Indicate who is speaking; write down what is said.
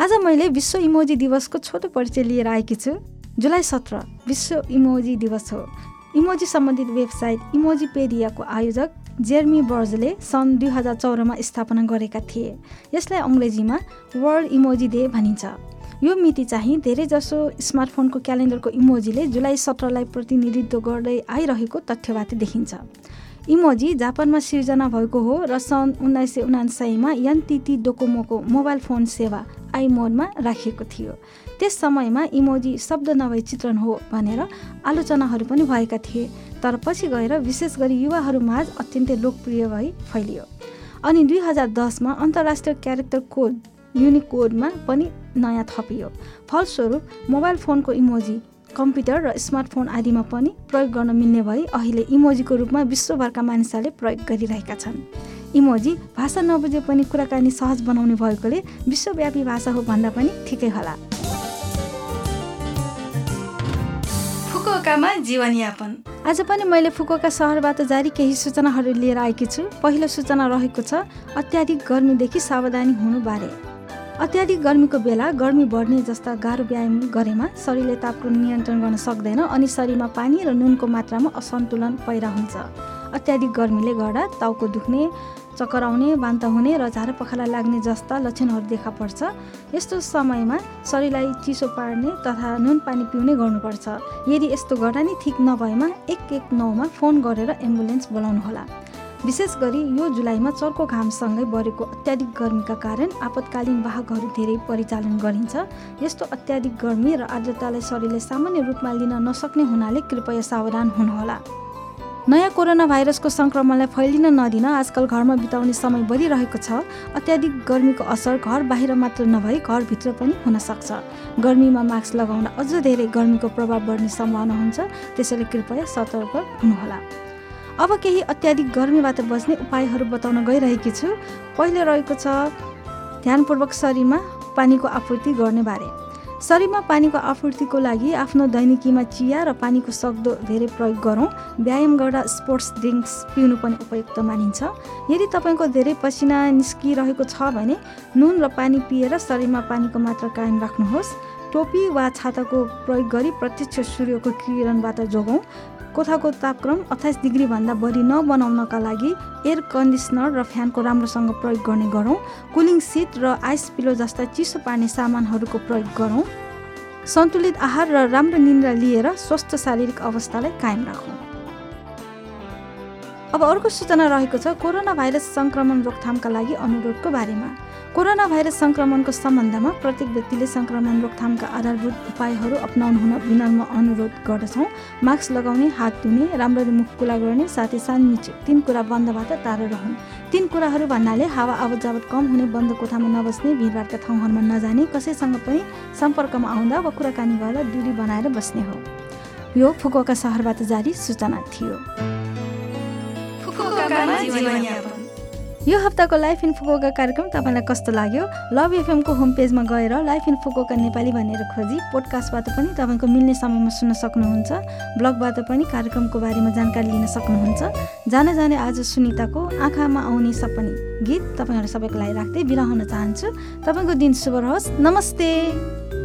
Speaker 1: आज मैले विश्व इमोजी दिवसको छोटो परिचय लिएर आएकी छु। जुलाई सत्र विश्व इमोजी दिवस हो। इमोजी सम्बन्धित वेबसाइट इमोजीपेडियाको आयोजक जेर्मी बर्जले सन् दुई हजार चौधमा स्थापना गरेका थिए। यसलाई अङ्ग्रेजीमा वर्ल्ड इमोजी डे भनिन्छ। यो मिति चाहिँ धेरैजसो स्मार्टफोनको क्यालेन्डरको इमोजीले जुलाई सत्रलाई प्रतिनिधित्व गर्दै आइरहेको तथ्यबाट देखिन्छ। इमोजी जापानमा सिर्जना भएको हो र सन् उन्नाइस सय उनान्सयमा एनटिटी डोकोमोको मोबाइल फोन सेवा आइमोडमा राखिएको थियो। त्यस समयमा इमोजी शब्द नभई चित्रण हो भनेर आलोचनाहरू पनि भएका थिए। तर पछि गएर विशेष गरी युवाहरूमाझ अत्यन्तै लोकप्रिय भई फैलियो। अनि दुई हजार दसमा अन्तर्राष्ट्रिय क्यारेक्टर कोड युनिकोडमा पनि नयाँ थपियो। फलस्वरूप मोबाइल फोनको इमोजी कम्प्युटर र स्मार्टफोन आदिमा पनि प्रयोग गर्न मिल्ने भई अहिले इमोजीको रूपमा विश्वभरका मानिसहरूले प्रयोग गरिरहेका छन्। इमोजी भाषा नबुझे पनि कुराकानी सहज बनाउने भएकोले विश्वव्यापी भाषा हो भन्दा पनि ठिकै होला। फुकुकामा जीवनयापन। आज पनि मैले फुकुका सहरबाट जारी केही सूचनाहरू लिएर आएकी छु। पहिलो सूचना रहेको छ अत्याधिक गर्मीदेखि सावधानी हुनुबारे। अत्याधिक गर्मीको बेला गर्मी बढ्ने जस्ता गाह्रो व्यायाम गरेमा शरीरले तापको नियन्त्रण गर्न सक्दैन अनि शरीरमा पानी र नुनको मात्रामा असन्तुलन पैदा हुन्छ। अत्याधिक गर्मीले गर्दा टाउको दुख्ने चक्कर आउने बान्त हुने र झाडा पखाला लाग्ने जस्ता लक्षणहरू देखा पर्छ। यस्तो समयमा शरीरलाई चिसो पार्ने तथा नुन पानी पिउने गर्नुपर्छ। यदि यस्तो गर्दा नि ठिक नभएमा एक एक नौमा फोन गरेर एम्बुलेन्स बोलाउनुहोला। विशेष गरी यो जुलाईमा चर्को घामसँगै बढेको अत्याधिक गर्मीका कारण आपतकालीन वाहकहरू धेरै परिचालन गरिन्छ। यस्तो अत्याधिक गर्मी र आर्द्रतालाई शरीरले सामान्य रूपमा लिन नसक्ने हुनाले कृपया सावधान हुनुहोला। नयाँ कोरोना भाइरसको सङ्क्रमणलाई फैलिन नदिन आजकल घरमा बिताउने समय बढिरहेको छ। अत्याधिक गर्मीको असर घर बाहिर मात्र नभई घरभित्र पनि हुन सक्छ। गर्मीमा मास्क लगाउन अझ धेरै गर्मीको प्रभाव बढ्ने सम्भावना हुन्छ त्यसैले कृपया सतर्क हुनुहोला। अब केही अत्याधिक गर्मीबाट बच्ने उपायहरू बताउन गइरहेकी छु। पहिले रहेको छ ध्यानपूर्वक शरीरमा पानीको आपूर्ति गर्ने बारे शरीरमा पानीको आपूर्तिको लागि आफ्नो दैनिकीमा चिया र पानीको सक्दो धेरै प्रयोग गरौँ। व्यायाम गर्दा स्पोर्ट्स ड्रिङ्क्स पिउनु पनि उपयुक्त मानिन्छ। यदि तपाईँको धेरै पसिना निस्किरहेको छ भने नुन र पानी पिएर शरीरमा पानीको मात्रा कायम राख्नुहोस्। टोपी वा छाताको प्रयोग गरी प्रत्यक्ष सूर्यको किरणबाट जोगौँ। कोठाको तापक्रम अठाइस डिग्रीभन्दा बढी नबनाउनका लागि एयर कन्डिसनर र फ्यानको राम्रोसँग प्रयोग गर्ने गरौँ। कुलिङ सिट र आइस पिलो जस्ता चिसो पार्ने सामानहरूको प्रयोग गरौँ। सन्तुलित आहार र राम्रो निन्द्रा लिएर स्वस्थ शारीरिक अवस्थालाई कायम राखौँ। अब अर्को सूचना रहेको छ कोरोना भाइरस सङ्क्रमण रोकथामका लागि अनुरोधको बारेमा। कोरोना भाइरस सङ्क्रमणको सम्बन्धमा प्रत्येक व्यक्तिले सङ्क्रमण रोकथामका आधारभूत उपायहरू अप्नाउनु हुन विनम्र अनुरोध गर्दछौँ। मास्क लगाउने हात धुने राम्ररी मुख कुला गर्ने साथै सानमिच तिन कुरा बन्दबाट टाढो रहन्। तिन कुराहरू भन्नाले हावा आवत जावत कम हुने बन्द कोठामा नबस्ने भिडभाडका ठाउँहरूमा नजाने कसैसँग पनि सम्पर्कमा आउँदा वा कुराकानी गर्दा दूरी बनाएर बस्ने हो। यो फुकुका सहरबाट जारी सूचना थियो। यो हप्ताको लाइफ इन फुकोका कार्यक्रम तपाईँलाई कस्तो लाग्यो? लभ एफएमको होम पेजमा गएर लाइफ इन फुकोका नेपाली भनेर खोजी पोडकास्टबाट पनि तपाईँको मिल्ने समयमा सुन्न सक्नुहुन्छ। ब्लगबाट पनि कार्यक्रमको बारेमा जानकारी लिन सक्नुहुन्छ। जाने जाने आज सुनिताको आँखामा आउने सपनी गीत तपाईँहरू सबैको लागि राख्दै बिरा हुन चाहन्छु। तपाईँको दिन शुभ रहोस्। नमस्ते।